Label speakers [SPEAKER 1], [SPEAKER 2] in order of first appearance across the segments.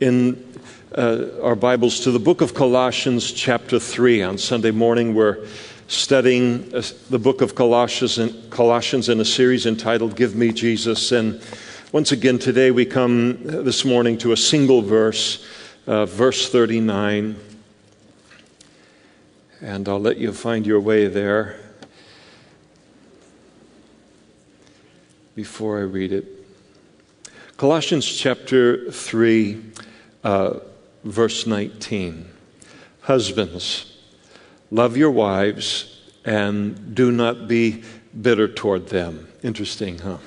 [SPEAKER 1] In uh, our Bibles to the book of Colossians, chapter 3. On Sunday morning, we're studying uh, the book of Colossians in, Colossians in a series entitled Give Me Jesus. And once again, today we come this morning to a single verse, uh, verse 39. And I'll let you find your way there before I read it. Colossians chapter 3, uh, verse 19. Husbands, love your wives and do not be bitter toward them. Interesting, huh?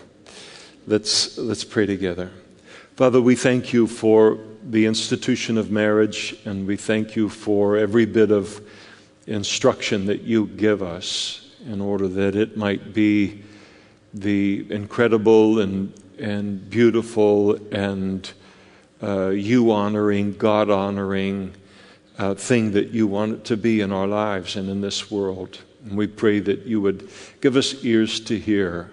[SPEAKER 1] Let's, let's pray together. Father, we thank you for the institution of marriage, and we thank you for every bit of instruction that you give us in order that it might be the incredible and and beautiful and uh, you honoring, God honoring uh, thing that you want it to be in our lives and in this world. And we pray that you would give us ears to hear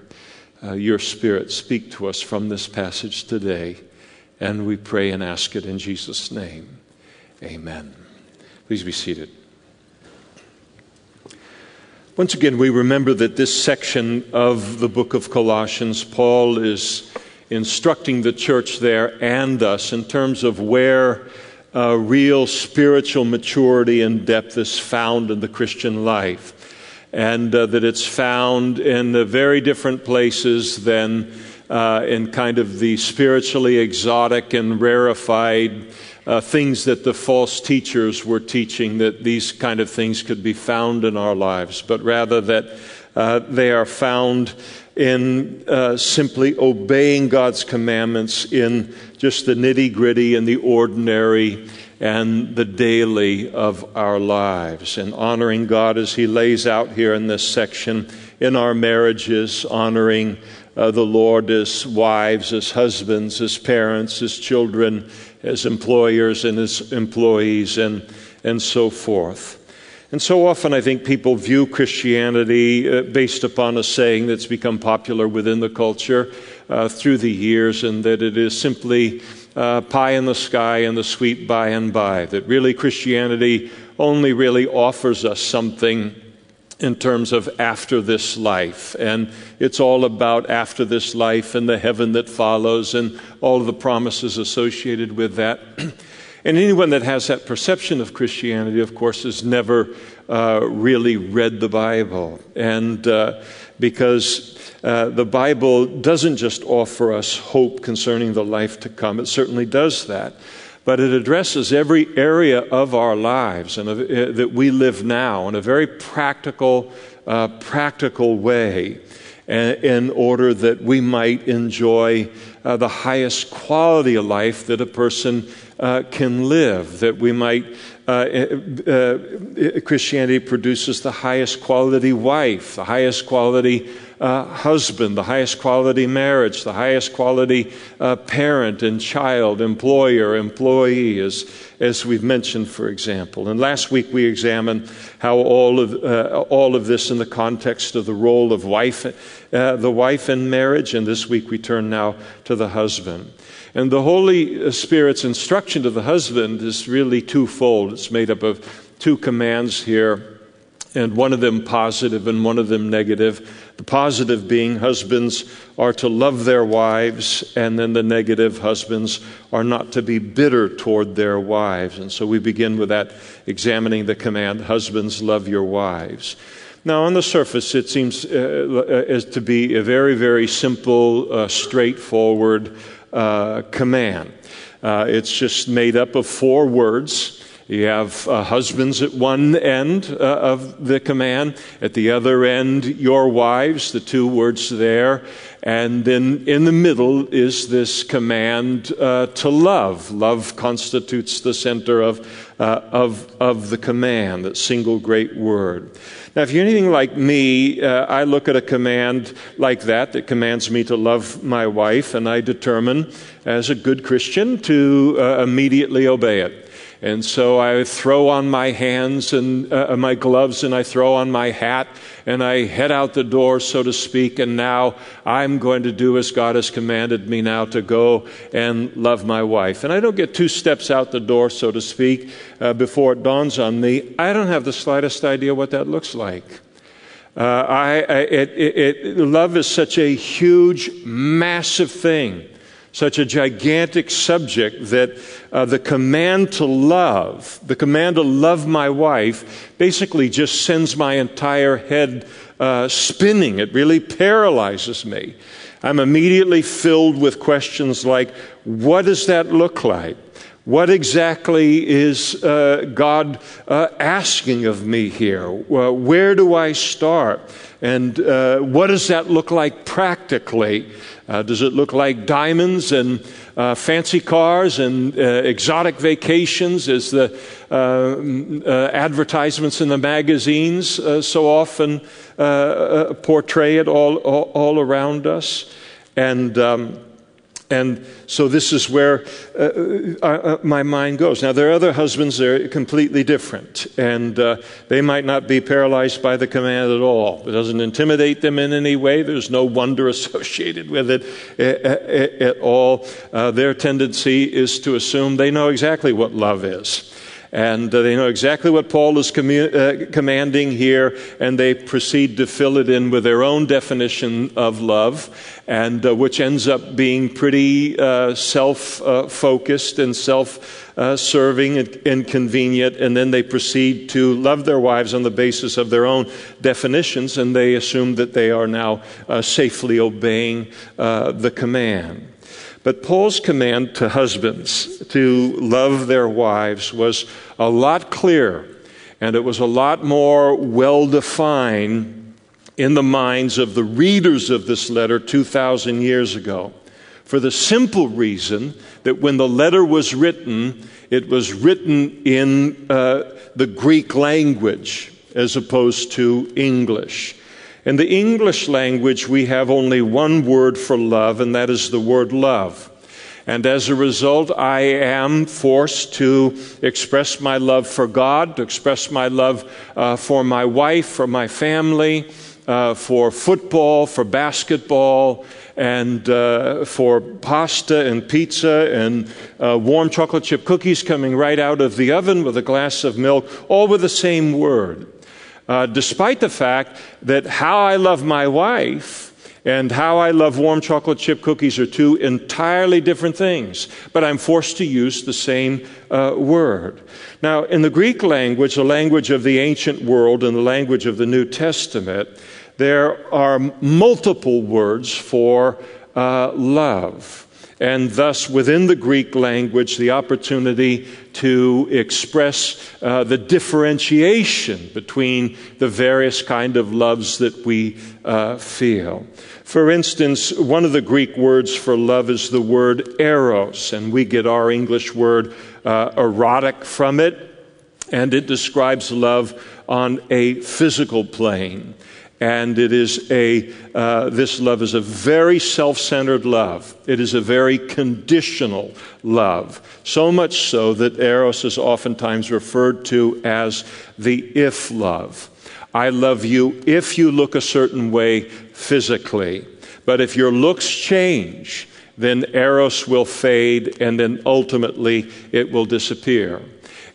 [SPEAKER 1] uh, your Spirit speak to us from this passage today. And we pray and ask it in Jesus' name. Amen. Please be seated. Once again, we remember that this section of the book of Colossians, Paul is instructing the church there and us in terms of where uh, real spiritual maturity and depth is found in the Christian life. And uh, that it's found in very different places than uh, in kind of the spiritually exotic and rarefied uh, things that the false teachers were teaching, that these kind of things could be found in our lives, but rather that uh, they are found in uh, simply obeying God's commandments in just the nitty gritty and the ordinary and the daily of our lives, and honoring God as He lays out here in this section in our marriages, honoring uh, the Lord as wives, as husbands, as parents, as children, as employers and as employees, and, and so forth. And so often, I think people view Christianity uh, based upon a saying that's become popular within the culture uh, through the years, and that it is simply uh, pie in the sky and the sweet by and by. That really Christianity only really offers us something in terms of after this life. And it's all about after this life and the heaven that follows and all of the promises associated with that. and anyone that has that perception of Christianity, of course, has never uh, really read the Bible. And uh, because uh, the Bible doesn't just offer us hope concerning the life to come, it certainly does that but it addresses every area of our lives and uh, that we live now in a very practical, uh, practical way in order that we might enjoy uh, the highest quality of life that a person uh, can live, that we might. Uh, uh, Christianity produces the highest quality wife, the highest quality uh, husband, the highest quality marriage, the highest quality uh, parent and child, employer, employee, as, as we've mentioned, for example. And last week we examined how all of, uh, all of this in the context of the role of wife, uh, the wife in marriage, and this week we turn now to the husband. And the Holy Spirit's instruction to the husband is really twofold. It's made up of two commands here and one of them positive and one of them negative. The positive being husbands are to love their wives, and then the negative husbands are not to be bitter toward their wives. And so we begin with that, examining the command husbands, love your wives. Now, on the surface, it seems uh, as to be a very, very simple, uh, straightforward uh, command. Uh, it's just made up of four words You have uh, husbands at one end uh, of the command, at the other end, your wives, the two words there. And then in the middle is this command uh, to love. Love constitutes the center of, uh, of, of the command, that single great word. Now, if you're anything like me, uh, I look at a command like that that commands me to love my wife, and I determine, as a good Christian, to uh, immediately obey it. And so I throw on my hands and uh, uh, my gloves and I throw on my hat and I head out the door, so to speak. And now I'm going to do as God has commanded me now to go and love my wife. And I don't get two steps out the door, so to speak, uh, before it dawns on me. I don't have the slightest idea what that looks like. Uh, I, I it, it, it, love is such a huge, massive thing such a gigantic subject that uh, the command to love, the command to love my wife, basically just sends my entire head uh, spinning. It really paralyzes me. I'm immediately filled with questions like what does that look like? What exactly is uh, God uh, asking of me here? where do I start? And uh, what does that look like practically? Uh, does it look like diamonds and uh, fancy cars and uh, exotic vacations as the uh, uh, advertisements in the magazines uh, so often portray it all, all, all, around us? And um, and so this is where uh, uh, uh, my mind goes. Now, there are other husbands that are completely different, and uh, they might not be paralyzed by the command at all. It doesn't intimidate them in any way. There's no wonder associated with it at, at, uh, at all. their tendency is to assume they know exactly what love is. And uh, they know exactly what Paul is commu- uh, commanding here, and they proceed to fill it in with their own definition of love, and uh, which ends up being pretty uh, self uh, focused and self uh, serving and, and, convenient. And then they proceed to love their wives on the basis of their own definitions, and they assume that they are now safely obeying the command. But Paul's command to husbands to love their wives was a lot clearer and it was a lot more well defined in the minds of the readers of this letter 2,000 years ago. For the simple reason that when the letter was written, it was written in uh, the Greek language as opposed to English. In the English language, we have only one word for love, and that is the word love. And as a result, I am forced to express my love for God, to express my love uh, for my wife, for my family, uh, for football, for basketball, and uh, for pasta and pizza and uh, warm chocolate chip cookies coming right out of the oven with a glass of milk, all with the same word uh, despite the fact that how I love my wife and how I love warm chocolate chip cookies are two entirely different things, but I'm forced to use the same uh, word. Now, in the Greek language, the language of the ancient world and the language of the New Testament, there are multiple words for uh, love and thus within the Greek language, the opportunity to express uh, the differentiation between the various kind of loves that we uh, feel. For instance, one of the Greek words for love is the word eros, and we get our English word uh, erotic from it, and it describes love on a physical plane and it is a uh, this love is a very self-centered love. It is a very conditional love. So much so that eros is oftentimes referred to as the if love. I love you if you look a certain way physically. But if your looks change then eros will fade and then ultimately it will disappear.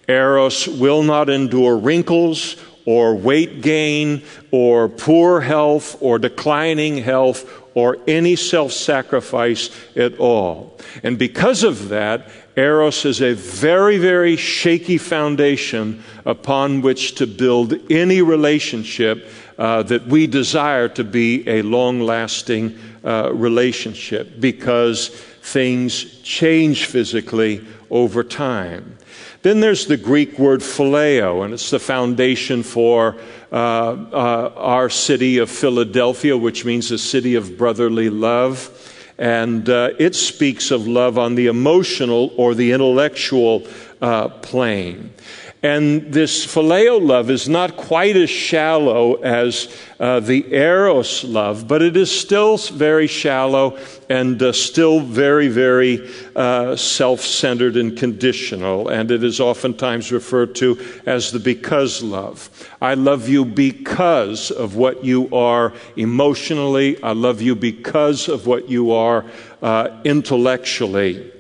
[SPEAKER 1] Eros will not endure wrinkles or weight gain or poor health or declining health or any self sacrifice at all. And because of that, Eros is a very, very shaky foundation upon which to build any relationship uh, that we desire to be a long lasting uh, relationship because things change physically over time. Then there's the Greek word phileo, and it's the foundation for uh, uh, our city of Philadelphia, which means the city of brotherly love. And uh, it speaks of love on the emotional or the intellectual uh, plane. And this phileo love is not quite as shallow as uh, the eros love, but it is still very shallow and uh, still very, very uh, self centered and conditional. And it is oftentimes referred to as the because love. I love you because of what you are emotionally, I love you because of what you are uh, intellectually.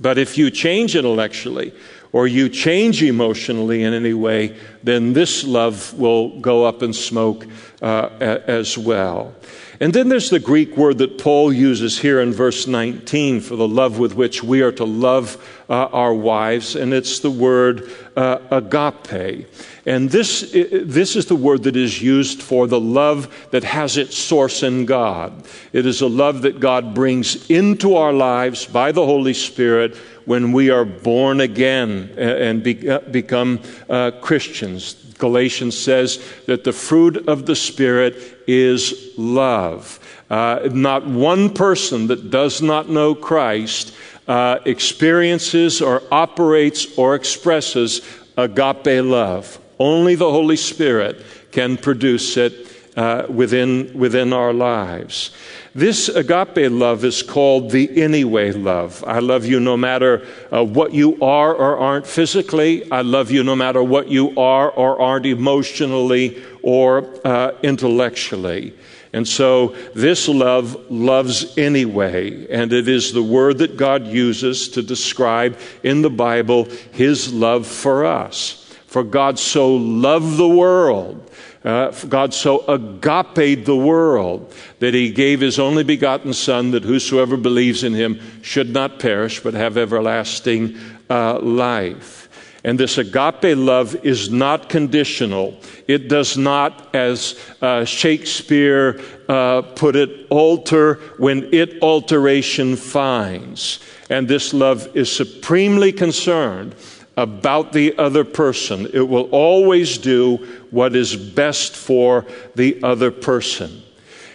[SPEAKER 1] But if you change intellectually, or you change emotionally in any way, then this love will go up in smoke uh, as well. And then there's the Greek word that Paul uses here in verse 19 for the love with which we are to love uh, our wives, and it's the word uh, agape. And this, this is the word that is used for the love that has its source in God. It is a love that God brings into our lives by the Holy Spirit when we are born again and be, uh, become uh, Christians. Galatians says that the fruit of the Spirit is love. Uh, not one person that does not know Christ uh, experiences or operates or expresses agape love. Only the Holy Spirit can produce it uh, within, within our lives. This agape love is called the anyway love. I love you no matter uh, what you are or aren't physically. I love you no matter what you are or aren't emotionally or uh, intellectually. And so this love loves anyway, and it is the word that God uses to describe in the Bible his love for us. For God so loved the world uh, God so agaped the world that he gave his only begotten Son, that whosoever believes in him should not perish, but have everlasting uh, life. And this agape love is not conditional. It does not, as uh, Shakespeare uh, put it, alter when it alteration finds. And this love is supremely concerned about the other person. It will always do what is best for the other person.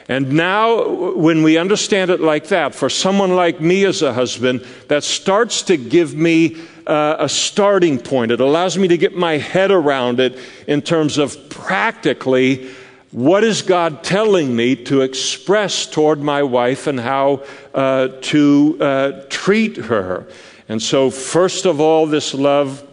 [SPEAKER 1] And now, when we understand it like that, for someone like me as a husband, that starts to give me uh, a starting point. It allows me to get my head around it in terms of practically what is God telling me to express toward my wife and how uh, to uh, treat her. And so, first of all, this love,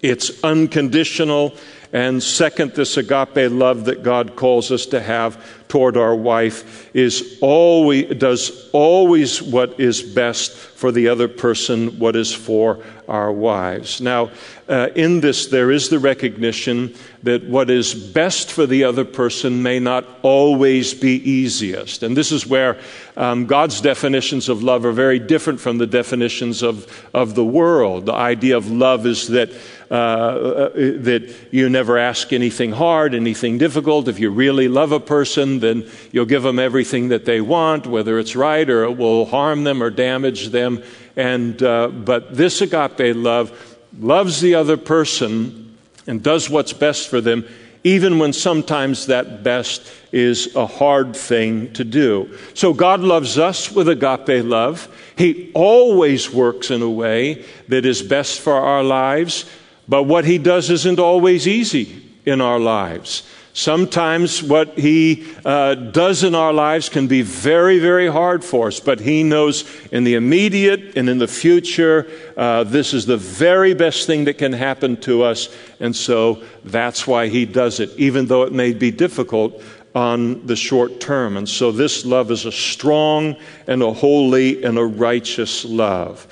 [SPEAKER 1] it's unconditional. And second, this agape love that God calls us to have toward our wife is always, does always what is best for the other person, what is for our wives. Now, uh, in this, there is the recognition that what is best for the other person may not always be easiest. And this is where um, God's definitions of love are very different from the definitions of, of the world. The idea of love is that, uh, uh, that you never ask anything hard, anything difficult. If you really love a person, then you'll give them everything that they want, whether it's right or it will harm them or damage them. And, uh, but this agape love loves the other person and does what's best for them, even when sometimes that best is a hard thing to do. So God loves us with agape love. He always works in a way that is best for our lives, but what He does isn't always easy in our lives. Sometimes what He uh, does in our lives can be very, very hard for us, but He knows in the immediate and in the future, uh, this is the very best thing that can happen to us. And so that's why He does it, even though it may be difficult on the short term. And so this love is a strong and a holy and a righteous love.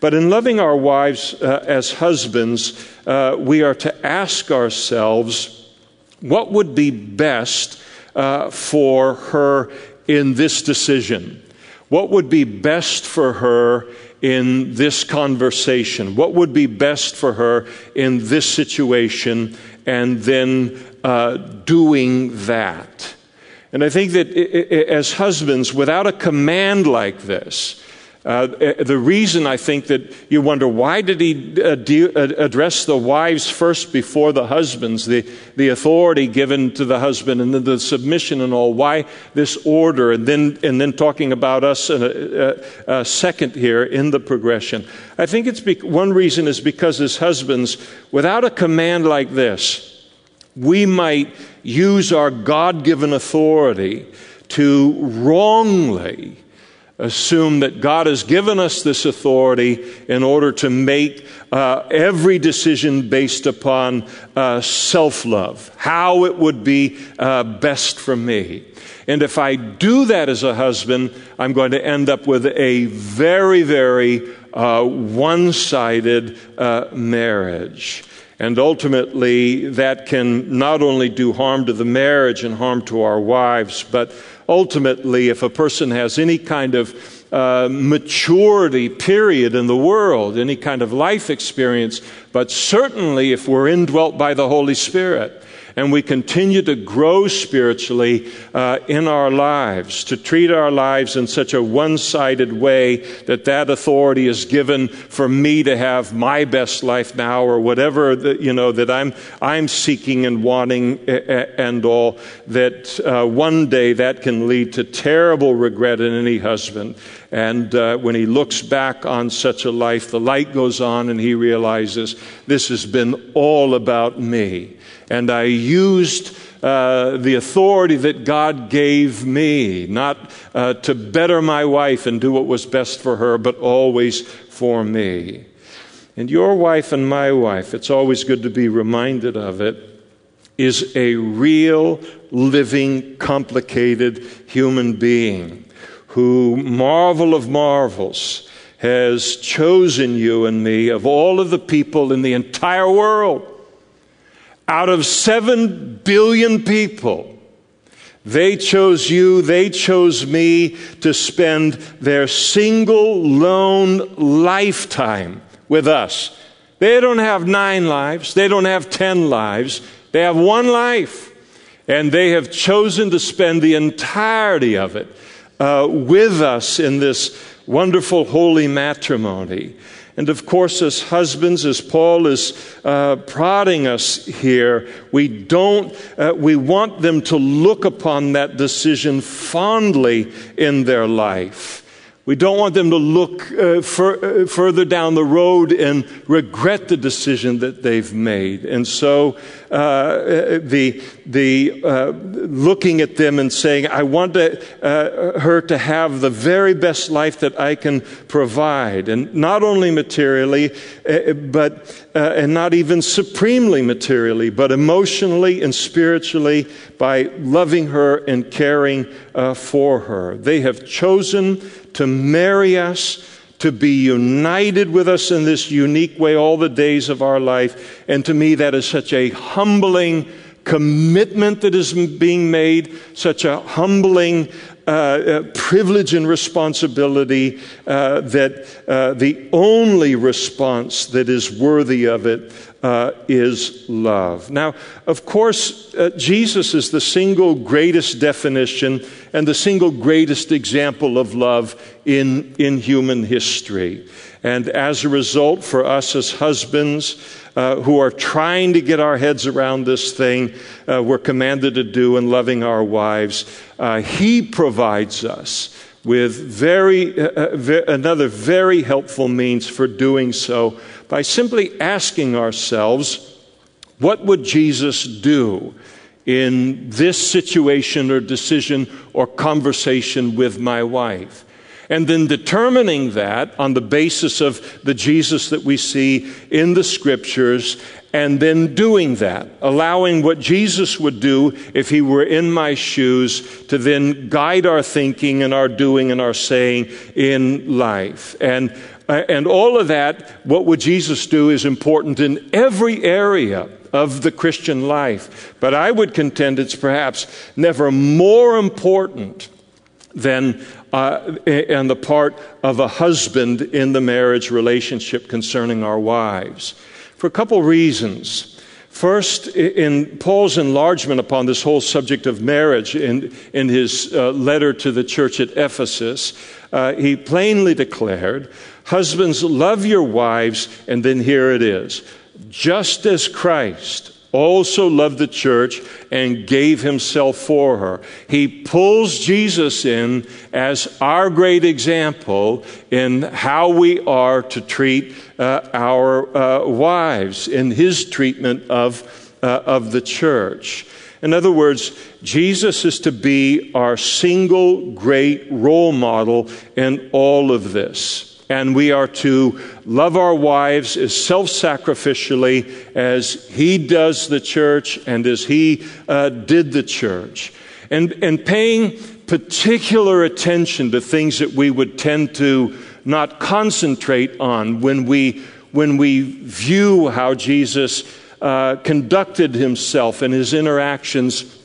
[SPEAKER 1] But in loving our wives uh, as husbands, uh, we are to ask ourselves, what would be best uh, for her in this decision? What would be best for her in this conversation? What would be best for her in this situation? And then uh, doing that. And I think that as husbands, without a command like this, Uh, the reason I think that you wonder why did he uh, uh, address the wives first before the husbands, the, the authority given to the husband and then the submission and all, why this order, and then, and then talking about us a, a, a second here in the progression. I think it's be- one reason is because as husbands, without a command like this, we might use our God given authority to wrongly assume that God has given us this authority in order to make uh, every decision based upon uh, self love, how it would be uh, best for me. And if I do that as a husband, I'm going to end up with a very, very uh, one sided uh, marriage. And ultimately, that can not only do harm to the marriage and harm to our wives, but ultimately, if a person has any kind of uh, maturity period in the world, any kind of life experience, but certainly if we're indwelt by the Holy Spirit, and we continue to grow spiritually uh, in our lives, to treat our lives in such a one sided way that that authority is given for me to have my best life now or whatever that, you know, that I'm, I'm seeking and wanting and all, that uh, one day that can lead to terrible regret in any husband. And uh, when he looks back on such a life, the light goes on and he realizes this has been all about me and I used uh, the authority that God gave me, not uh, to better my wife and do what was best for her, but always for me. And your wife and my wife, it's always good to be reminded of it, is a real, living, complicated human being who, marvel of marvels, has chosen you and me of all of the people in the entire world out of 7 billion people, they chose you, they chose me to spend their single lone lifetime with us. They don't have nine lives, they don't have ten lives, they have one life. And they have chosen to spend the entirety of it uh, with us in this wonderful holy matrimony. And of course, as husbands, as Paul is uh, prodding us here, we don't, uh, we want them to look upon that decision fondly in their life. We don't want them to look uh, uh, further down the road and regret the decision that they've made. And so, uh, the, the uh, looking at them and saying, I want to, uh, her to have the very best life that I can provide. And not only materially, uh, but, and not even supremely materially, but emotionally and spiritually by loving her and caring for her. They have chosen to marry us, to be united with us in this unique way all the days of our life. And to me, that is such a humbling commitment that is being made, such a humbling uh, uh, privilege and responsibility uh, that uh, the only response that is worthy of it uh, is love. Now, of course, uh, Jesus is the single greatest definition and the single greatest example of love in, in human history. And as a result, for us as husbands uh, who are trying to get our heads around this thing, uh, we're commanded to do in loving our wives, uh, He provides us with very, uh, uh, another very helpful means for doing so by simply asking ourselves, what would Jesus do in this situation or decision or conversation with my wife? And then determining that on the basis of the Jesus that we see in the scriptures and then doing that, allowing what Jesus would do if he were in my shoes to then guide our thinking and our doing and our saying in life. And and all of that, what would Jesus do, is important in every area of the Christian life. But I would contend it's perhaps never more important than uh, on the part of a husband in the marriage relationship concerning our wives. For a couple reasons. First, in Paul's enlargement upon this whole subject of marriage in, in his uh, letter to the church at Ephesus, uh, he plainly declared, Husbands, love your wives, and then here it is, just as Christ also loved the church and gave himself for her. He pulls Jesus in as our great example in how we are to treat uh, our uh, wives, in his treatment of, uh, of the church. In other words, Jesus is to be our single great role model in all of this and we are to love our wives as self sacrificially as He does the church and as He uh, did the church. And, and paying particular attention to things that we would tend to not concentrate on when we, when we view how Jesus uh, conducted himself and his interactions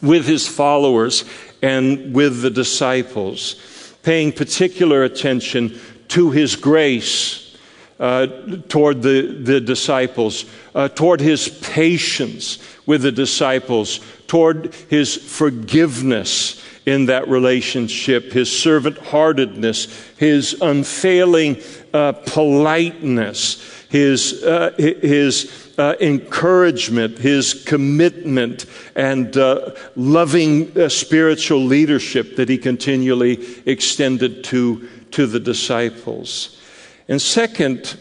[SPEAKER 1] with his followers and with the disciples. Paying particular attention to his grace uh, toward the, the disciples, uh, toward his patience with the disciples, toward his forgiveness in that relationship, his servant heartedness, his unfailing uh, politeness, his, uh, his uh, encouragement, his commitment, and uh, loving uh, spiritual leadership that he continually extended to to the disciples. And second,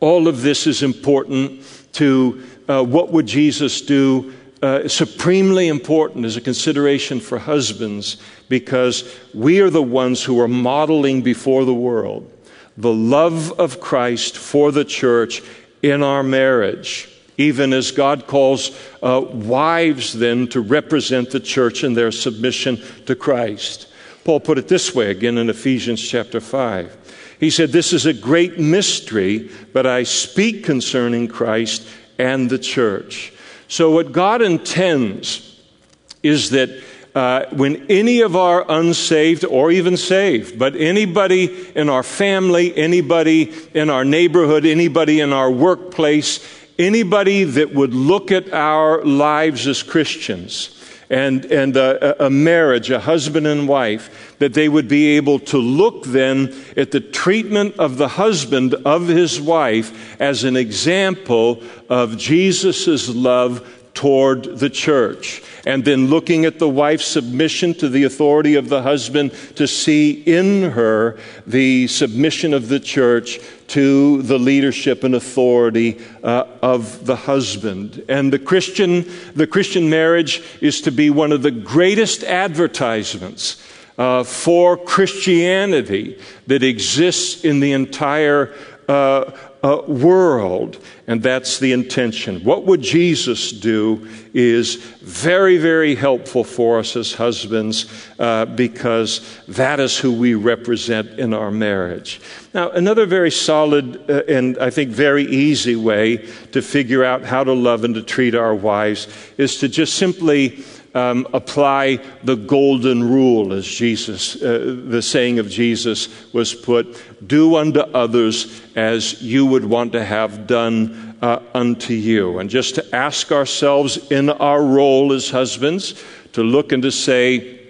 [SPEAKER 1] all of this is important to uh, what would Jesus do uh, supremely important as a consideration for husbands because we are the ones who are modeling before the world the love of Christ for the church in our marriage, even as God calls uh, wives then to represent the church in their submission to Christ. Paul put it this way again in Ephesians chapter 5. He said, This is a great mystery, but I speak concerning Christ and the church. So, what God intends is that uh, when any of our unsaved or even saved, but anybody in our family, anybody in our neighborhood, anybody in our workplace, anybody that would look at our lives as Christians, and, and a, a, marriage, a husband and wife, that they would be able to look then at the treatment of the husband of his wife as an example of Jesus' love toward the church. And then looking at the wife's submission to the authority of the husband to see in her the submission of the church to the leadership and authority uh, of the husband. And the Christian, the Christian marriage is to be one of the greatest advertisements uh, for Christianity that exists in the entire uh, uh, world, and that's the intention. What would Jesus do is very, very helpful for us as husbands uh, because that is who we represent in our marriage. Now, another very solid uh, and I think very easy way to figure out how to love and to treat our wives is to just simply um, apply the golden rule, as Jesus, uh, the saying of Jesus was put do unto others as you would want to have done uh, unto you. And just to ask ourselves in our role as husbands to look and to say,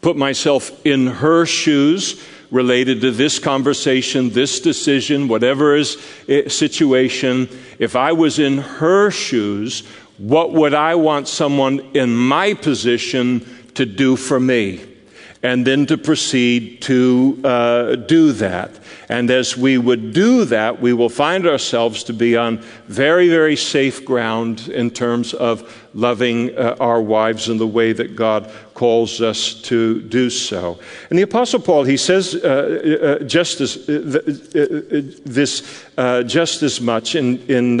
[SPEAKER 1] put myself in her shoes related to this conversation, this decision, whatever is eh, situation, if I was in her shoes, what would I want someone in my position to do for me? And then to proceed to uh, do that. And as we would do that, we will find ourselves to be on very, very safe ground in terms of loving uh, our wives in the way that God calls us to do so. And the Apostle Paul, he says uh, uh, just as, uh, uh, this uh, just as much in, in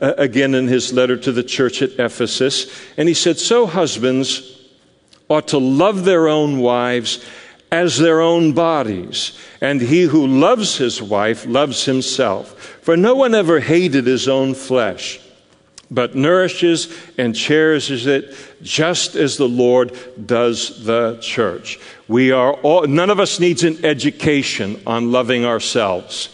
[SPEAKER 1] again in his letter to the church at Ephesus. And he said, So husbands ought to love their own wives as their own bodies. And he who loves his wife loves himself. For no one ever hated his own flesh, but nourishes and cherishes it just as the Lord does the church. We are all, none of us needs an education on loving ourselves.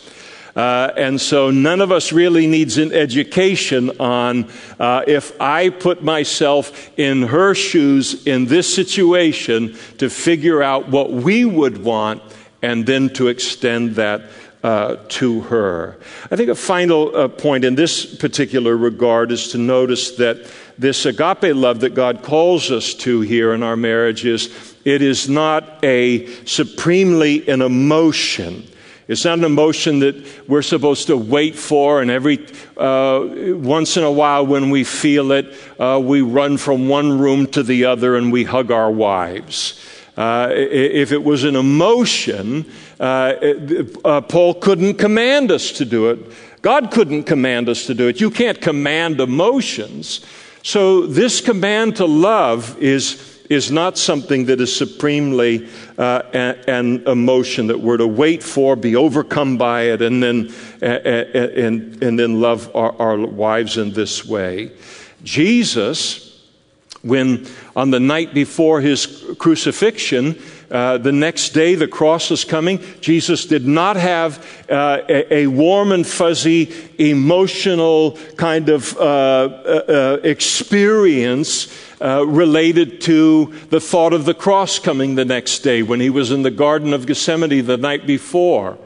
[SPEAKER 1] Uh, and so none of us really needs an education on uh, if I put myself in her shoes in this situation to figure out what we would want and then to extend that uh, to her. I think a final uh, point in this particular regard is to notice that this agape love that God calls us to here in our marriages, it is not a supremely an emotion. It's not an emotion that we're supposed to wait for, and every uh, once in a while, when we feel it, uh, we run from one room to the other and we hug our wives. Uh, if it was an emotion, uh, uh, Paul couldn't command us to do it. God couldn't command us to do it. You can't command emotions. So, this command to love is, is not something that is supremely uh, an, emotion that we're to wait for, be overcome by it, and then, and, and then love our, our wives in this way. Jesus, when on the night before his crucifixion, uh, the next day the cross was coming. Jesus did not have uh, a, a, warm and fuzzy, emotional kind of uh, uh, uh experience uh, related to the thought of the cross coming the next day when he was in the Garden of Gethsemane the night before.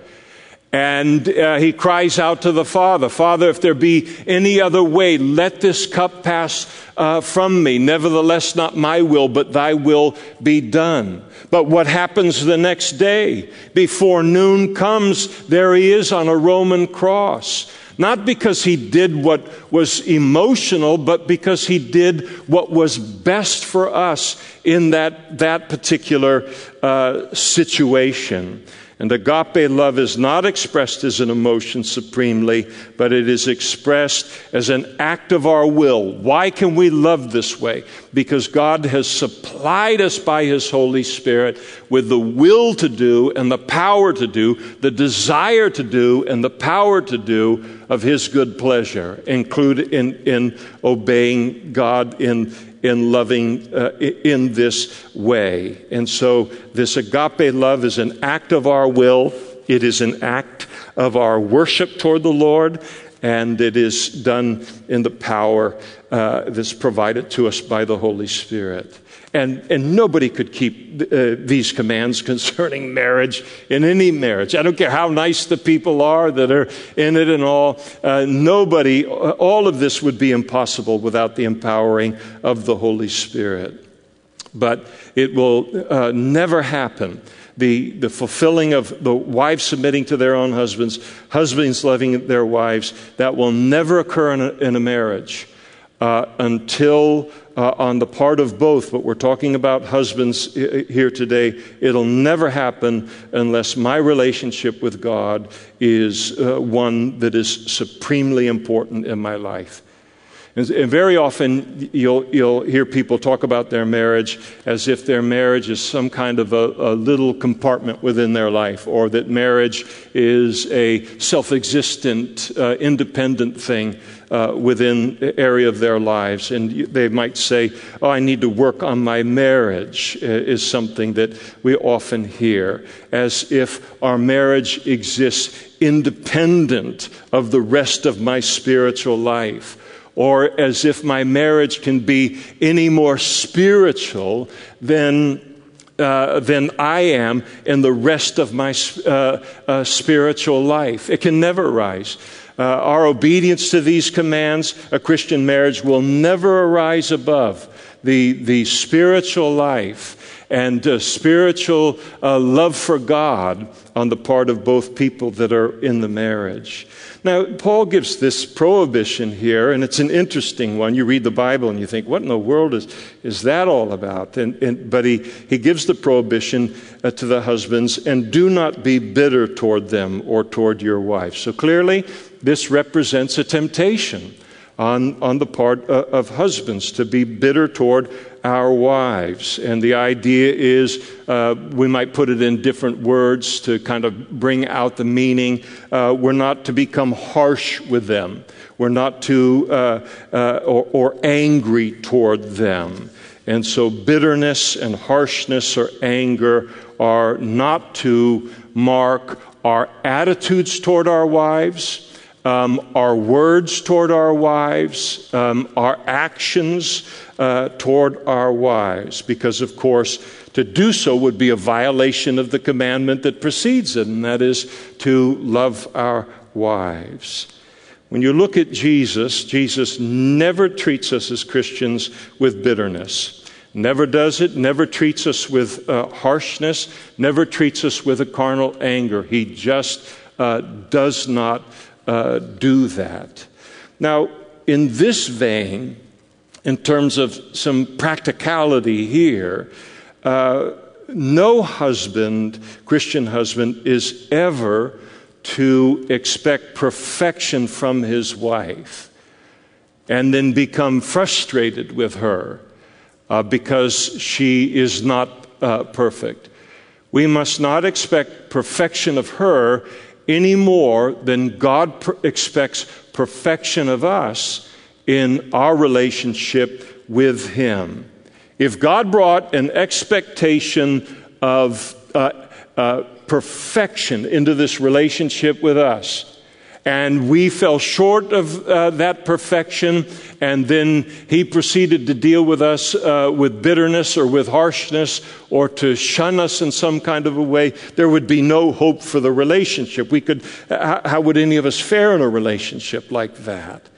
[SPEAKER 1] And uh, he cries out to the Father, Father, if there be any other way, let this cup pass uh, from me. Nevertheless, not my will, but thy will be done. But what happens the next day? Before noon comes, there he is on a Roman cross. Not because he did what was emotional, but because he did what was best for us in that, that particular uh, situation. And agape love is not expressed as an emotion supremely, but it is expressed as an act of our will. Why can we love this way? Because God has supplied us by His Holy Spirit with the will to do and the power to do, the desire to do and the power to do of His good pleasure, include in, in obeying God in in loving uh, in this way. And so, this agape love is an act of our will, it is an act of our worship toward the Lord, and it is done in the power uh, that's provided to us by the Holy Spirit. And, and nobody could keep uh, these commands concerning marriage in any marriage. I don't care how nice the people are that are in it and all. Uh, nobody, all of this would be impossible without the empowering of the Holy Spirit. But it will uh, never happen. The, the fulfilling of the wives submitting to their own husbands, husbands loving their wives, that will never occur in a, in a marriage uh, until uh, on the part of both, but we're talking about husbands here today. It'll never happen unless my relationship with God is uh, one that is supremely important in my life. And, very often you'll, you'll hear people talk about their marriage as if their marriage is some kind of a, a little compartment within their life, or that marriage is a self existent, uh, independent thing uh, within the area of their lives. And they might say, Oh, I need to work on my marriage, uh, is something that we often hear, as if our marriage exists independent of the rest of my spiritual life or as if my marriage can be any more spiritual than, uh, than I am in the rest of my uh, uh, spiritual life. It can never rise. Uh, our obedience to these commands, a Christian marriage will never arise above the, the spiritual life and uh, spiritual uh, love for God on the part of both people that are in the marriage. Now, Paul gives this prohibition here, and it's an interesting one. You read the Bible and you think, what in the world is, is that all about? And, and but he, he gives the prohibition uh, to the husbands, and do not be bitter toward them or toward your wife. So clearly, this represents a temptation on, on the part uh, of husbands to be bitter toward our wives. And the idea is uh, we might put it in different words to kind of bring out the meaning. Uh, we're not to become harsh with them, we're not to, uh, uh or, or angry toward them. And so bitterness and harshness or anger are not to mark our attitudes toward our wives, um, our words toward our wives, um, our actions uh, toward our wives, because, of course, to do so would be a violation of the commandment that precedes it, and that is to love our wives. When you look at Jesus, Jesus never treats us as Christians with bitterness. Never does it, never treats us with uh, harshness, never treats us with a carnal anger. He just uh, does not uh, do that. Now, in this vein, in terms of some practicality here, uh, no husband, Christian husband, is ever to expect perfection from his wife and then become frustrated with her uh, because she is not uh, perfect. We must not expect perfection of her any more than God per- expects perfection of us in our relationship with Him. If God brought an expectation of uh, uh, perfection into this relationship with us, and we fell short of uh, that perfection, and then he proceeded to deal with us uh, with bitterness or with harshness or to shun us in some kind of a way. There would be no hope for the relationship. We could, how would any of us fare in a relationship like that?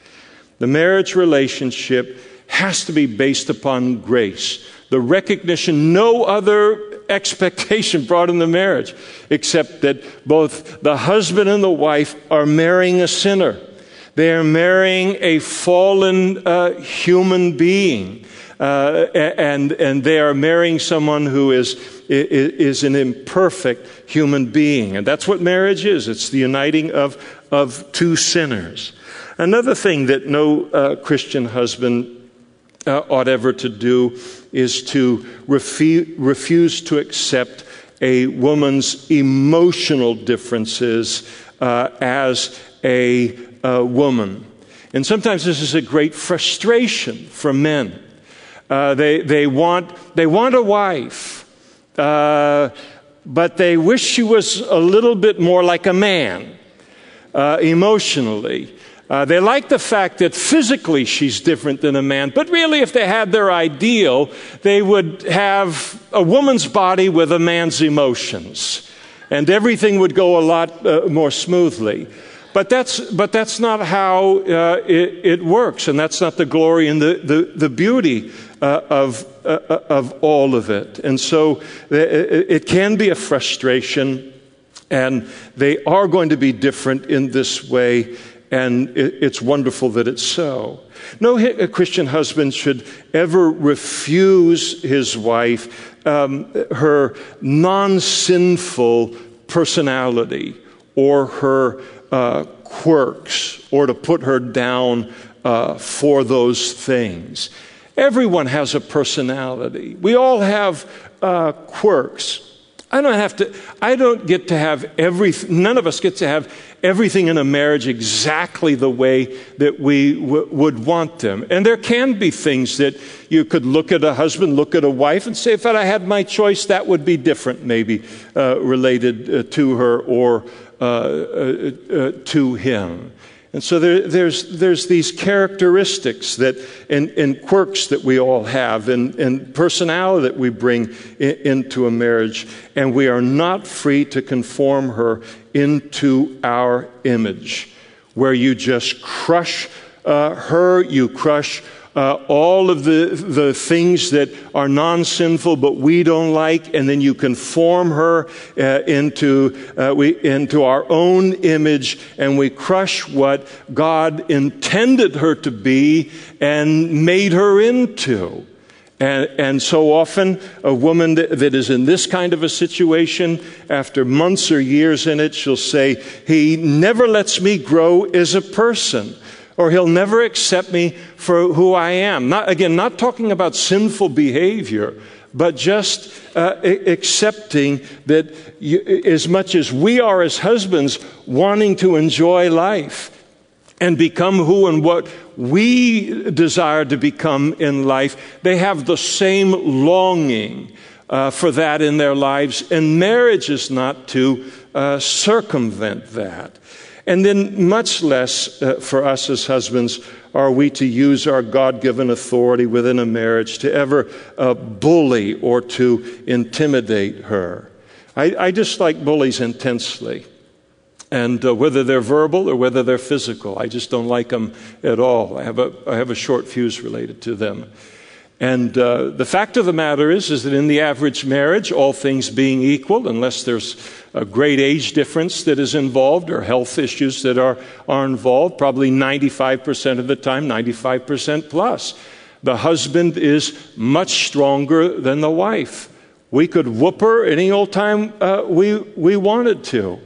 [SPEAKER 1] The marriage relationship has to be based upon grace, the recognition no other expectation brought in the marriage, except that both the husband and the wife are marrying a sinner. They are marrying a fallen uh, human being. Uh, and, and they are marrying someone who is, is an imperfect human being. And that's what marriage is it's the uniting of, of two sinners. Another thing that no uh, Christian husband uh, ought ever to do is to refu- refuse to accept a woman's emotional differences uh, as a, a, woman. And sometimes this is a great frustration for men. Uh, they, they, want, they want a wife, uh, but they wish she was a little bit more like a man uh, emotionally. Uh, they like the fact that physically she's different than a man, but really, if they had their ideal, they would have a woman's body with a man's emotions, and everything would go a lot uh, more smoothly. But that's, but that's not how uh, it, it, works, and that's not the glory and the, the, the beauty uh, of, uh, of all of it. And so it can be a frustration, and they are going to be different in this way and it's wonderful that it's so. No Christian husband should ever refuse his wife um, her non sinful personality or her uh, quirks or to put her down uh, for those things. Everyone has a personality. We all have uh, quirks. I don't have to, I don't get to have everything, none of us get to have everything in a marriage exactly the way that we w- would want them. And there can be things that you could look at a husband, look at a wife, and say, if I had my choice, that would be different, maybe uh, related uh, to her or uh, uh, uh to him. And so there, there's, there's these characteristics that, and, and quirks that we all have and, and personality that we bring in, into a marriage. And we are not free to conform her into our image, where you just crush uh, her, you crush uh, all of the, the things that are non sinful but we don't like, and then you conform her uh, into, uh, we, into our own image, and we crush what God intended her to be and made her into. And, and, so often, a woman that, that is in this kind of a situation, after months or years in it, she'll say, He never lets me grow as a person or he'll never accept me for who I am. Not, again, not talking about sinful behavior, but just uh, accepting that you, as much as we are as husbands wanting to enjoy life and become who and what we desire to become in life, they have the same longing uh, for that in their lives. And marriage is not to uh, circumvent that. And then, much less uh, for us as husbands, are we to use our God given authority within a marriage to ever uh, bully or to intimidate her. I, I dislike bullies intensely. And uh, whether they're verbal or whether they're physical, I just don't like them at all. I have a, I have a short fuse related to them. And uh, the fact of the matter is, is that in the average marriage, all things being equal, unless there's a great age difference that is involved or health issues that are, are involved, probably 95% of the time, 95% plus, the husband is much stronger than the wife. We could whoop her any old time uh, we, we wanted to.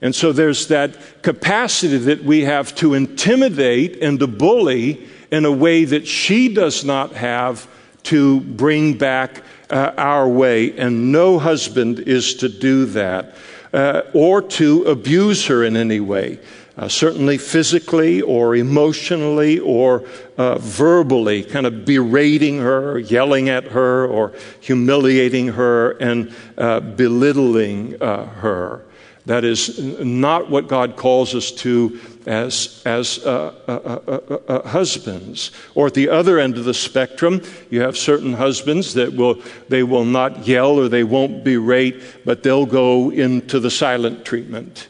[SPEAKER 1] And so there's that capacity that we have to intimidate and to bully in a way that she does not have to bring back uh, our way. And no husband is to do that uh, or to abuse her in any way. Uh, certainly physically or emotionally or uh, verbally, kind of berating her, yelling at her, or humiliating her and uh, belittling uh, her. That is not what God calls us to as, as uh uh, uh, uh, uh, husbands. Or at the other end of the spectrum, you have certain husbands that will, they will not yell or they won't berate, but they'll go into the silent treatment.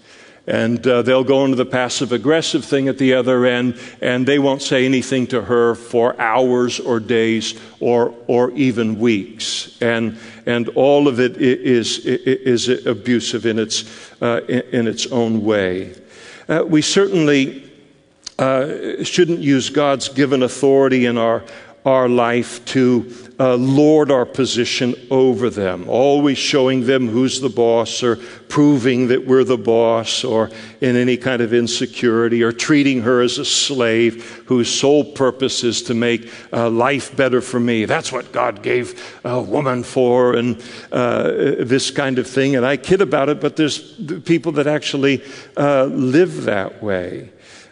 [SPEAKER 1] And uh, they'll go into the passive aggressive thing at the other end, and they won't say anything to her for hours or days or, or even weeks. And, and all of it is, is, abusive in its, uh, in, its own way. Uh, we certainly uh, shouldn't use God's given authority in our, our life to uh, lord our position over them, always showing them who's the boss or proving that we're the boss or in any kind of insecurity or treating her as a slave whose sole purpose is to make uh, life better for me. That's what God gave a woman for and uh, this kind of thing. And I kid about it, but there's people that actually uh, live that way.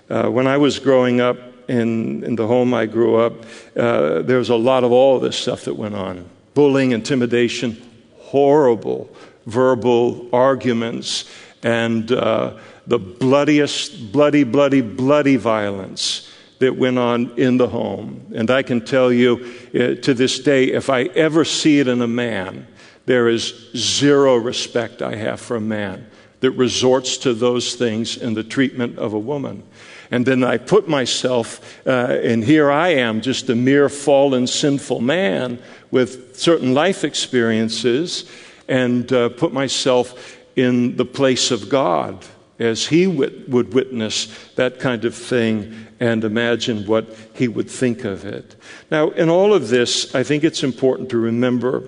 [SPEAKER 1] Uh, when I was growing up, in, in the home I grew up, uh, there was a lot of all this stuff that went on bullying, intimidation, horrible verbal arguments, and uh, the bloodiest, bloody, bloody, bloody violence that went on in the home. And I can tell you uh, to this day, if I ever see it in a man, there is zero respect I have for a man that resorts to those things in the treatment of a woman. And then I put myself, uh, and here I am, just a mere fallen, sinful man with certain life experiences, and uh, put myself in the place of God as He wit- would witness that kind of thing and imagine what He would think of it. Now, in all of this, I think it's important to remember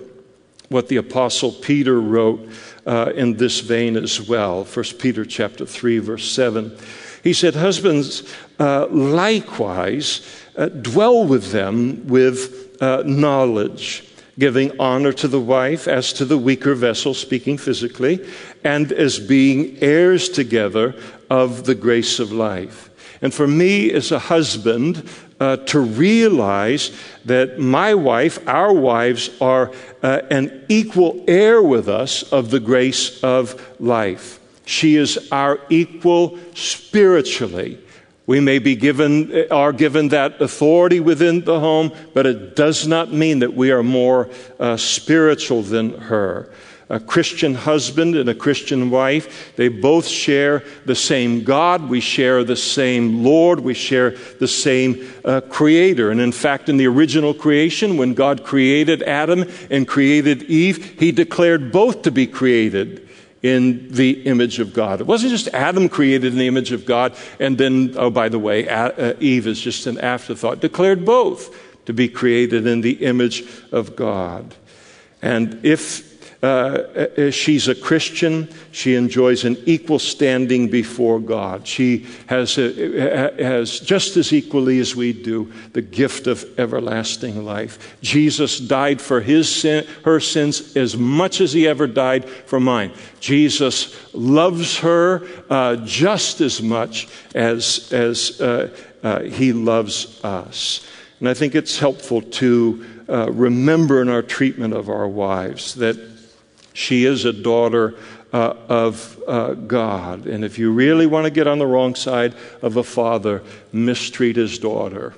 [SPEAKER 1] what the Apostle Peter wrote uh, in this vein as well. 1 Peter chapter 3, verse 7. He said, Husbands, uh, likewise, uh, dwell with them with uh, knowledge, giving honor to the wife as to the weaker vessel, speaking physically, and as being heirs together of the grace of life. And for me as a husband, uh, to realize that my wife, our wives, are uh, an equal heir with us of the grace of life. She is our equal spiritually. We may be given, are given that authority within the home, but it does not mean that we are more uh, spiritual than her. A Christian husband and a Christian wife, they both share the same God. We share the same Lord. We share the same uh, Creator. And in fact, in the original creation, when God created Adam and created Eve, He declared both to be created in the image of God. It wasn't just Adam created in the image of God, and then, oh, by the way, uh, Eve is just an afterthought. Declared both to be created in the image of God. And if uh, uh, she's a Christian. She enjoys an equal standing before God. She has, a, has, just as equally as we do, the gift of everlasting life. Jesus died for his sin, her sins as much as he ever died for mine. Jesus loves her uh, just as much as, as uh, uh he loves us. And I think it's helpful to uh, remember in our treatment of our wives that she is a daughter uh, of uh, God. And if you really want to get on the wrong side of a father, mistreat his daughter.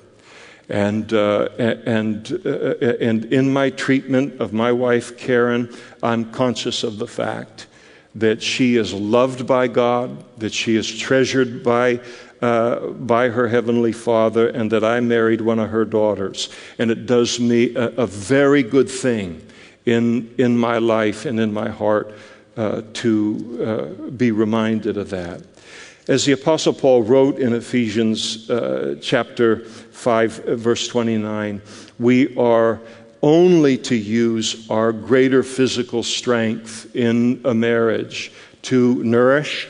[SPEAKER 1] And, uh, and, uh, and in my treatment of my wife, Karen, I'm conscious of the fact that she is loved by God, that she is treasured by, uh, by her Heavenly Father, and that I married one of her daughters. And it does me a, a very good thing in, in my life and in my heart uh, to uh, be reminded of that. As the Apostle Paul wrote in Ephesians uh, chapter 5, verse 29, we are only to use our greater physical strength in a marriage to nourish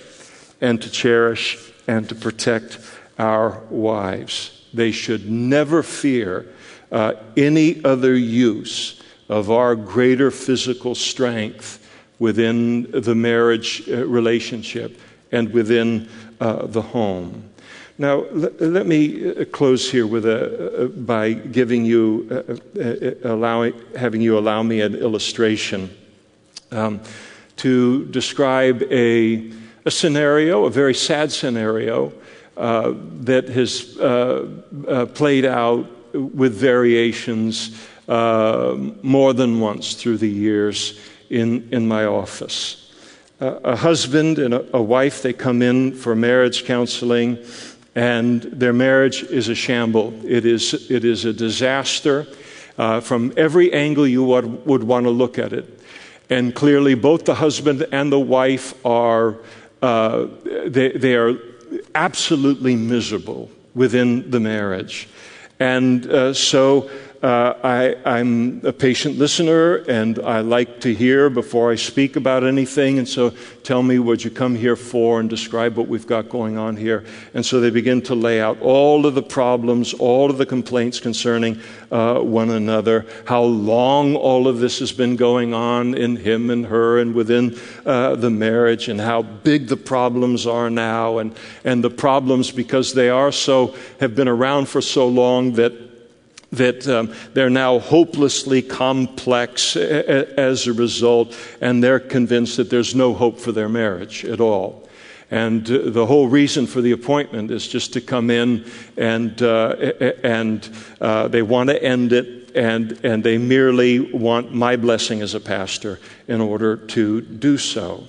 [SPEAKER 1] and to cherish and to protect our wives. They should never fear uh, any other use of our greater physical strength within the marriage uh, relationship and within uh, the home. Now, let, let me uh, close here with a, uh, by giving you, uh, uh, allowing, having you allow me an illustration um, to describe a, a scenario, a very sad scenario that has played out with variations more than once through the years in, in my office. a husband and a, a wife, they come in for marriage counseling and their marriage is a shamble. It is, it is a disaster uh, from every angle you would, would want to look at it. And clearly, both the husband and the wife are, uh, they, they are absolutely miserable within the marriage. And uh, so uh, I, am a patient listener and I like to hear before I speak about anything. And so tell me what you come here for and describe what we've got going on here. And so they begin to lay out all of the problems, all of the complaints concerning uh, one another, how long all of this has been going on in him and her and within uh, the marriage, and how big the problems are now. And, and the problems, because they are so, have been around for so long that that um, they're now hopelessly complex as a result, and they're convinced that there's no hope for their marriage at all. And uh, the whole reason for the appointment is just to come in and, uh, and uh, they want to end it, and, and they merely want my blessing as a pastor in order to do so.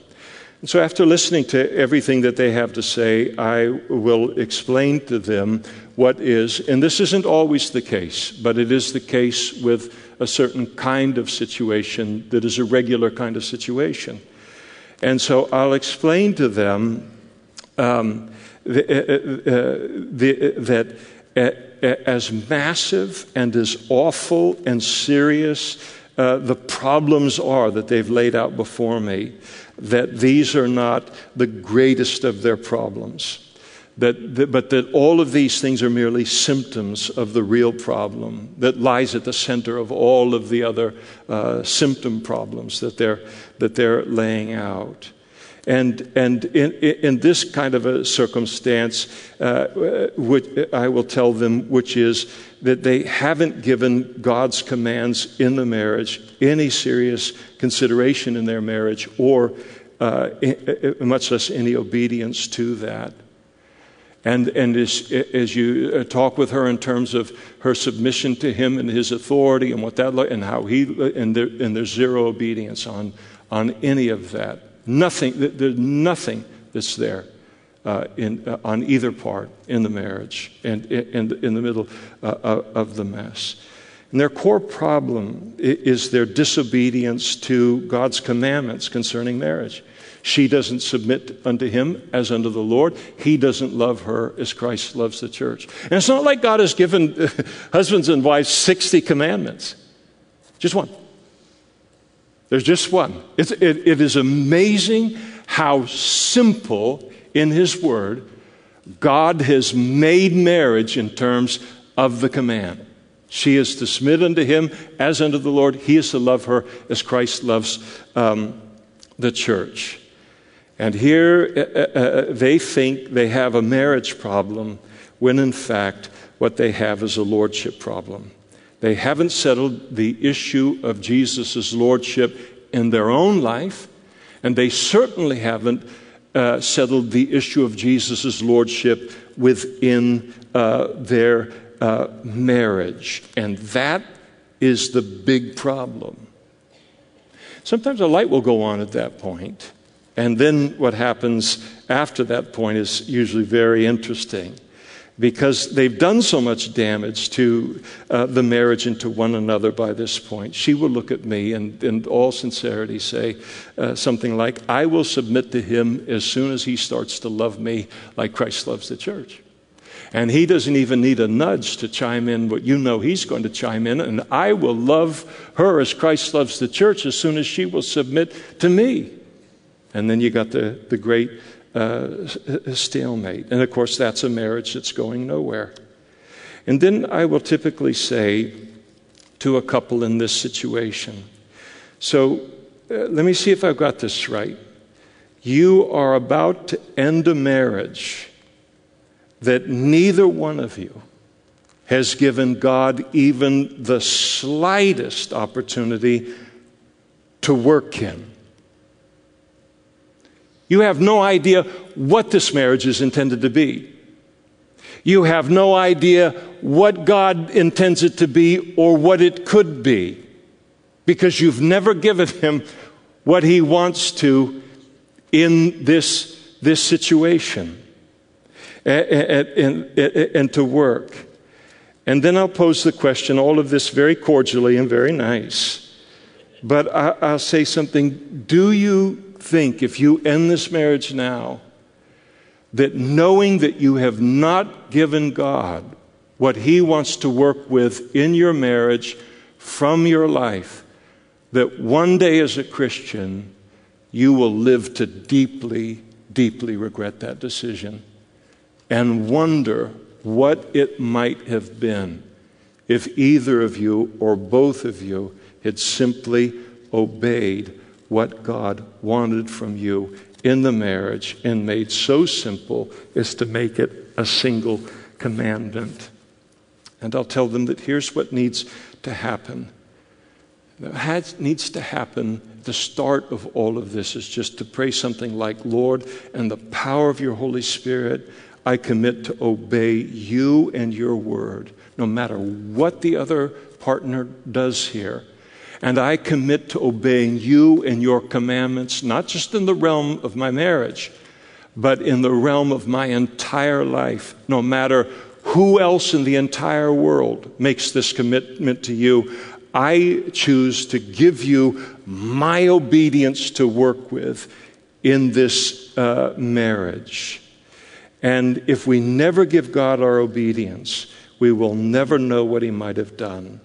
[SPEAKER 1] And so, after listening to everything that they have to say, I will explain to them what is, and this isn't always the case, but it is the case with a certain kind of situation that is a regular kind of situation. And so I'll explain to them um, the, uh, uh, the, that uh, as massive and as awful and serious uh, the problems are that they've laid out before me, that these are not the greatest of their problems. That, that, but that all of these things are merely symptoms of the real problem that lies at the center of all of the other uh, symptom problems that they're, that they're laying out. And, and in, in this kind of a circumstance, uh, which I will tell them, which is that they haven't given God's commands in the marriage any serious consideration in their marriage, or uh, much less any obedience to that. And, and as, as you uh, talk with her in terms of her submission to him and his authority and what that and how he and, there, and there's zero obedience on, on any of that. Nothing, there's nothing that's there uh, in, uh, on either part in the marriage and in, in the middle uh, uh, of the mess. And their core problem is their disobedience to God's commandments concerning marriage. She doesn't submit unto him as unto the Lord. He doesn't love her as Christ loves the church. And it's not like God has given husbands and wives 60 commandments, just one. There's just one. It, it is amazing how simple in His Word God has made marriage in terms of the command. She is to submit unto Him as unto the Lord. He is to love her as Christ loves um, the church. And here uh, uh, uh, they think they have a marriage problem when in fact what they have is a lordship problem. They haven't settled the issue of Jesus' lordship in their own life, And they certainly haven't uh, settled the issue of Jesus' lordship within uh, their uh, marriage. And that is the big problem. Sometimes a light will go on at that point, and then what happens after that point is usually very interesting because they've done so much damage to uh, the marriage and to one another by this point. She will look at me and, in all sincerity, say uh, something like, I will submit to him as soon as he starts to love me like Christ loves the church. And he doesn't even need a nudge to chime in what you know he's going to chime in. And I will love her as Christ loves the church as soon as she will submit to me. And then you got the, the great uh, stalemate. And of course, that's a marriage that's going nowhere. And then I will typically say to a couple in this situation so uh, let me see if I've got this right. You are about to end a marriage that neither one of you has given God even the slightest opportunity to work in. You have no idea what this marriage is intended to be. You have no idea what God intends it to be or what it could be because you've never given Him what He wants to in this, this situation and, and, and to work. And then I'll pose the question, all of this very cordially and very nice. But I, will say something. Do you think, if you end this marriage now, that knowing that you have not given God what He wants to work with in your marriage from your life, that one day as a Christian, you will live to deeply, deeply regret that decision? and wonder what it might have been if either of you or both of you had simply obeyed what God wanted from you in the marriage and made so simple as to make it a single commandment. And I'll tell them that here's what needs to happen. Needs to happen the start of all of this is just to pray something like, Lord, and the power of your Holy Spirit, I commit to obey you and your word, no matter what the other partner does here. And I commit to obeying you and your commandments, not just in the realm of my marriage, but in the realm of my entire life, no matter who else in the entire world makes this commitment to you. I choose to give you my obedience to work with in this uh, marriage. And if we never give God our obedience, we will never know what He might have done.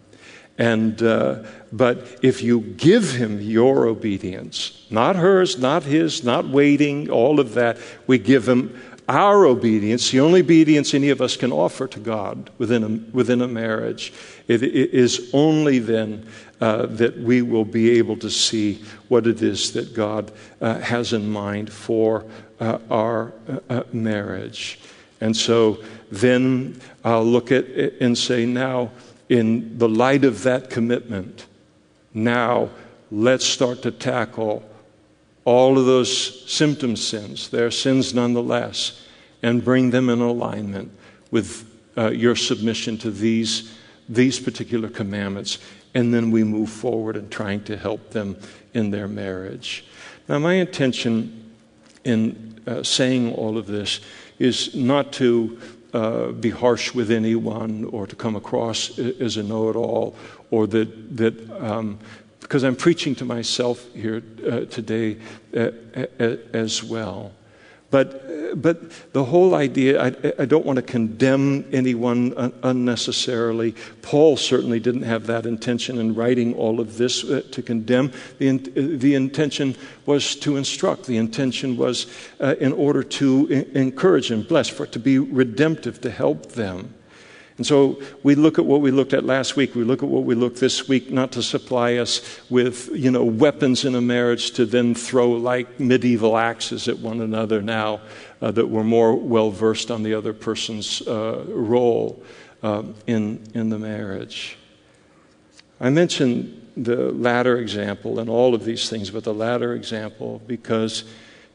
[SPEAKER 1] And, uh, but if you give Him your obedience, not hers, not His, not waiting, all of that, we give Him our obedience, the only obedience any of us can offer to God within a, within a marriage. it, it is only then uh, that we will be able to see what it is that God uh, has in mind for uh, our uh, uh, marriage. And so then I'll look at it and say, now, in the light of that commitment, now let's start to tackle all of those symptom sins. They're sins nonetheless, and bring them in alignment with uh, your submission to these, these particular commandments. And then we move forward in trying to help them in their marriage. Now, my intention in uh, saying all of this is not to uh, be harsh with anyone or to come across as a know it all or that, that um, because I'm preaching to myself here uh, today uh, as well. But, but the whole idea, I, I don't want to condemn anyone un- unnecessarily. Paul certainly didn't have that intention in writing all of this uh, to condemn. The, in, the intention was to instruct, the intention was uh, in order to I- encourage and bless, for it to be redemptive, to help them. And so we look at what we looked at last week. We look at what we look this week, not to supply us with, you know, weapons in a marriage to then throw like medieval axes at one another now uh, that we're more well versed on the other person's uh, role uh, in, in the marriage. I mentioned the latter example and all of these things, but the latter example because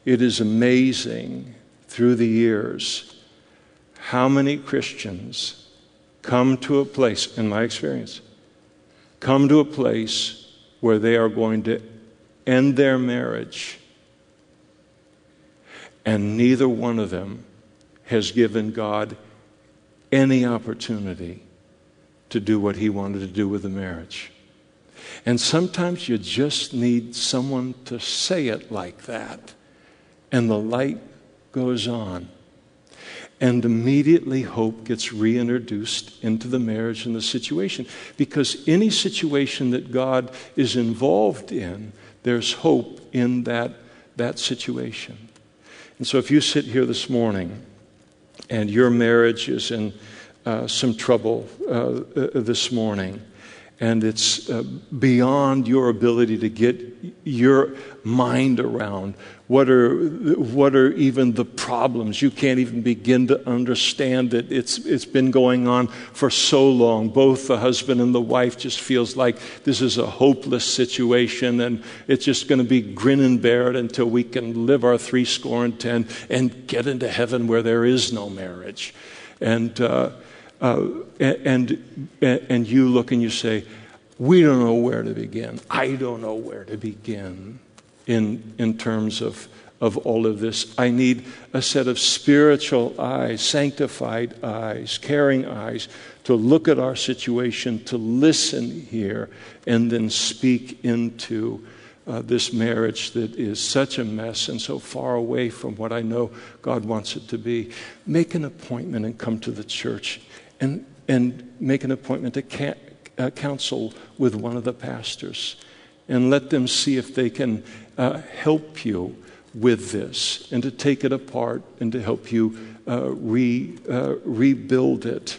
[SPEAKER 1] it is amazing through the years how many Christians come to a place, in my experience, come to a place where they are going to end their marriage, and neither one of them has given God any opportunity to do what He wanted to do with the marriage. And sometimes you just need someone to say it like that, and the light goes on. And immediately hope gets reintroduced into the marriage and the situation. Because any situation that God is involved in, there's hope in that, that situation. And so if you sit here this morning and your marriage is in uh, some trouble uh, uh, this morning, and it's uh, beyond your ability to get your mind around what are, what are even the problems. You can't even begin to understand that it's, it's been going on for so long. Both the husband and the wife just feels like this is a hopeless situation and it's just going to be grin and bear it until we can live our three score and ten and get into heaven where there is no marriage. And, uh, uh, and, and you look and you say, We don't know where to begin. I don't know where to begin in, in terms of, of all of this. I need a set of spiritual eyes, sanctified eyes, caring eyes to look at our situation, to listen here, and then speak into. Uh, this marriage that is such a mess and so far away from what I know God wants it to be. Make an appointment and come to the church and, and make an appointment to ca- uh, counsel with one of the pastors and let them see if they can uh, help you with this and to take it apart and to help you uh, re, uh, rebuild it.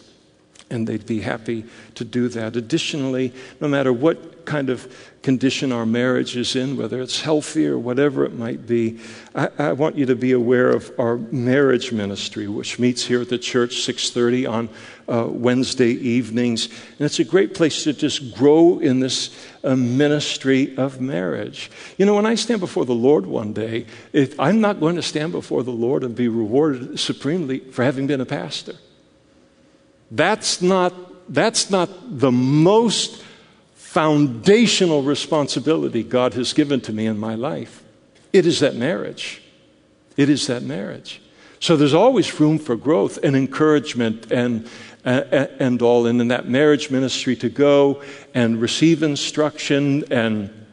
[SPEAKER 1] And they'd be happy to do that. Additionally, no matter what kind of condition our marriage is in, whether it's healthy or whatever it might be, I, I, want you to be aware of our marriage ministry, which meets here at the church 6:30 on uh, Wednesday evenings, and it's a great place to just grow in this uh, ministry of marriage. You know, when I stand before the Lord one day, if, I'm not going to stand before the Lord and be rewarded supremely for having been a pastor. That's not. That's not the most foundational responsibility God has given to me in my life. It is that marriage. It is that marriage. So there's always room for growth and encouragement and, uh, and all. And in that marriage ministry to go and receive instruction and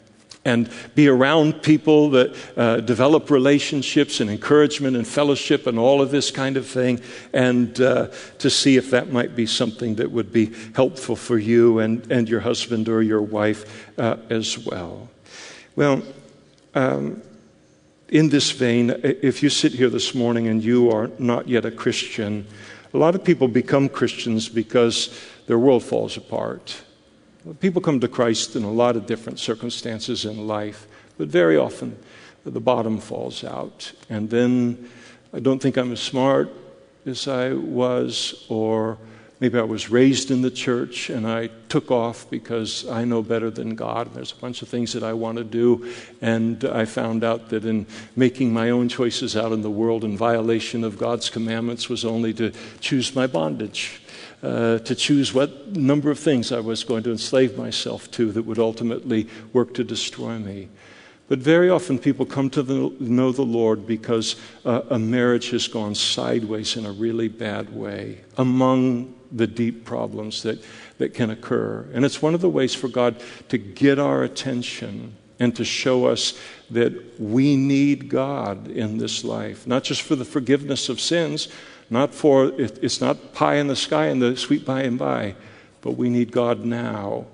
[SPEAKER 1] and be around people that uh, develop relationships and encouragement and fellowship and all of this kind of thing, and uh, to see if that might be something that would be helpful for you and, and your husband or your wife uh, as well. Well, um, in this vein, if you sit here this morning and you are not yet a Christian, a lot of people become Christians because their world falls apart People come to Christ in a lot of different circumstances in life, but very often the bottom falls out. And then I don't think I'm as smart as I was, or maybe I was raised in the church and I took off because I know better than God. And there's a bunch of things that I want to do. And I found out that in making my own choices out in the world in violation of God's commandments was only to choose my bondage uh, to choose what number of things I was going to enslave myself to that would ultimately work to destroy me. But very often people come to the, know the Lord because uh, a marriage has gone sideways in a really bad way among the deep problems that, that can occur. And it's one of the ways for God to get our attention and to show us that we need God in this life, not just for the forgiveness of sins, not for, it, it's not pie in the sky and the sweet by and by, but we need God now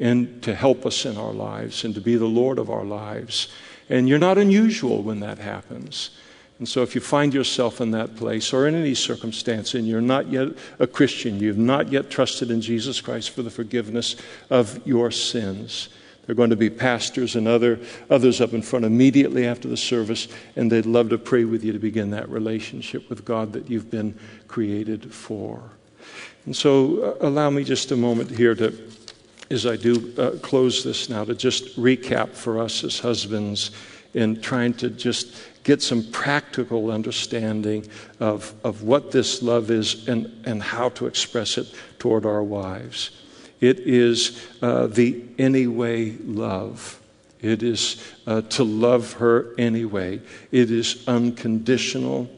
[SPEAKER 1] and to help us in our lives and to be the Lord of our lives. And you're not unusual when that happens. And so, if you find yourself in that place or in any circumstance and you're not yet a Christian, you've not yet trusted in Jesus Christ for the forgiveness of your sins, are going to be pastors and other, others up in front immediately after the service, and they'd love to pray with you to begin that relationship with God that you've been created for. And so, uh, allow me just a moment here to as I do uh, close this now, to just recap for us as husbands in trying to just get some practical understanding of, of what this love is and, and how to express it toward our wives. It is uh, the anyway love. It is uh, to love her anyway. It is unconditional.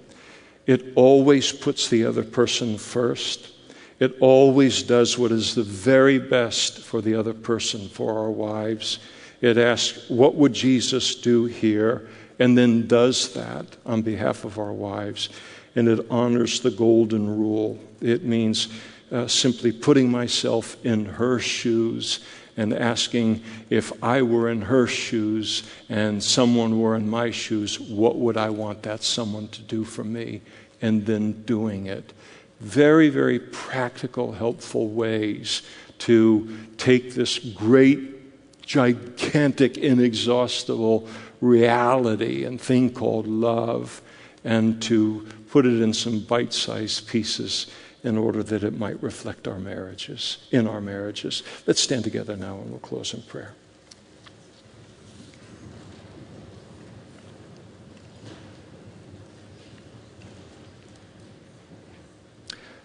[SPEAKER 1] It always puts the other person first. It always does what is the very best for the other person, for our wives. It asks, What would Jesus do here? and then does that on behalf of our wives. And it honors the golden rule. It means uh, simply putting myself in her shoes and asking if I were in her shoes and someone were in my shoes, what would I want that someone to do for me? And then doing it. Very, very practical, helpful ways to take this great, gigantic, inexhaustible reality and thing called love and to put it in some bite sized pieces in order that it might reflect our marriages, in our marriages. Let's stand together now and we'll close in prayer.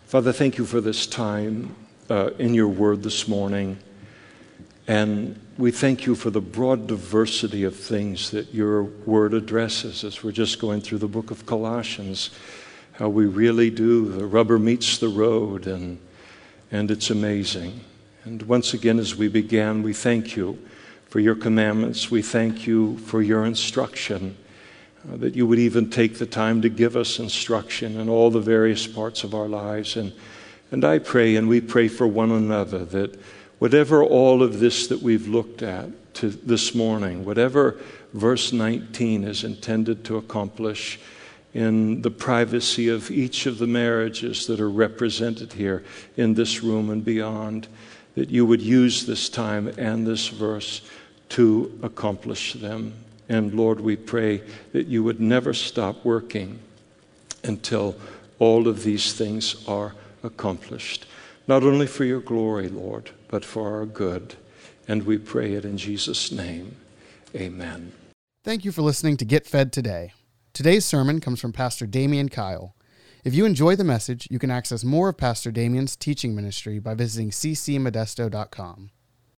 [SPEAKER 1] Father, thank you for this time uh, in your word this morning. And we thank you for the broad diversity of things that your word addresses as we're just going through the book of Colossians. How we really do, the rubber meets the road, and, and it's amazing. And once again, as we began, we thank you for your commandments. We thank you for your instruction, uh, that you would even take the time to give us instruction in all the various parts of our lives. And, and I pray, and we pray for one another, that whatever all of this that we've looked at to this morning, whatever verse 19 is intended to accomplish in the privacy of each of the marriages that are represented here in this room and beyond, that you would use this time and this verse to accomplish them. And Lord, we pray that you would never stop working until all of these things are accomplished. Not only for your glory, Lord, but for our good. And we pray it in Jesus' name. Amen.
[SPEAKER 2] Thank you for listening to Get Fed Today. Today's sermon comes from Pastor Damian Kyle. If you enjoy the message, you can access more of Pastor Damian's teaching ministry by visiting ccmodesto.com.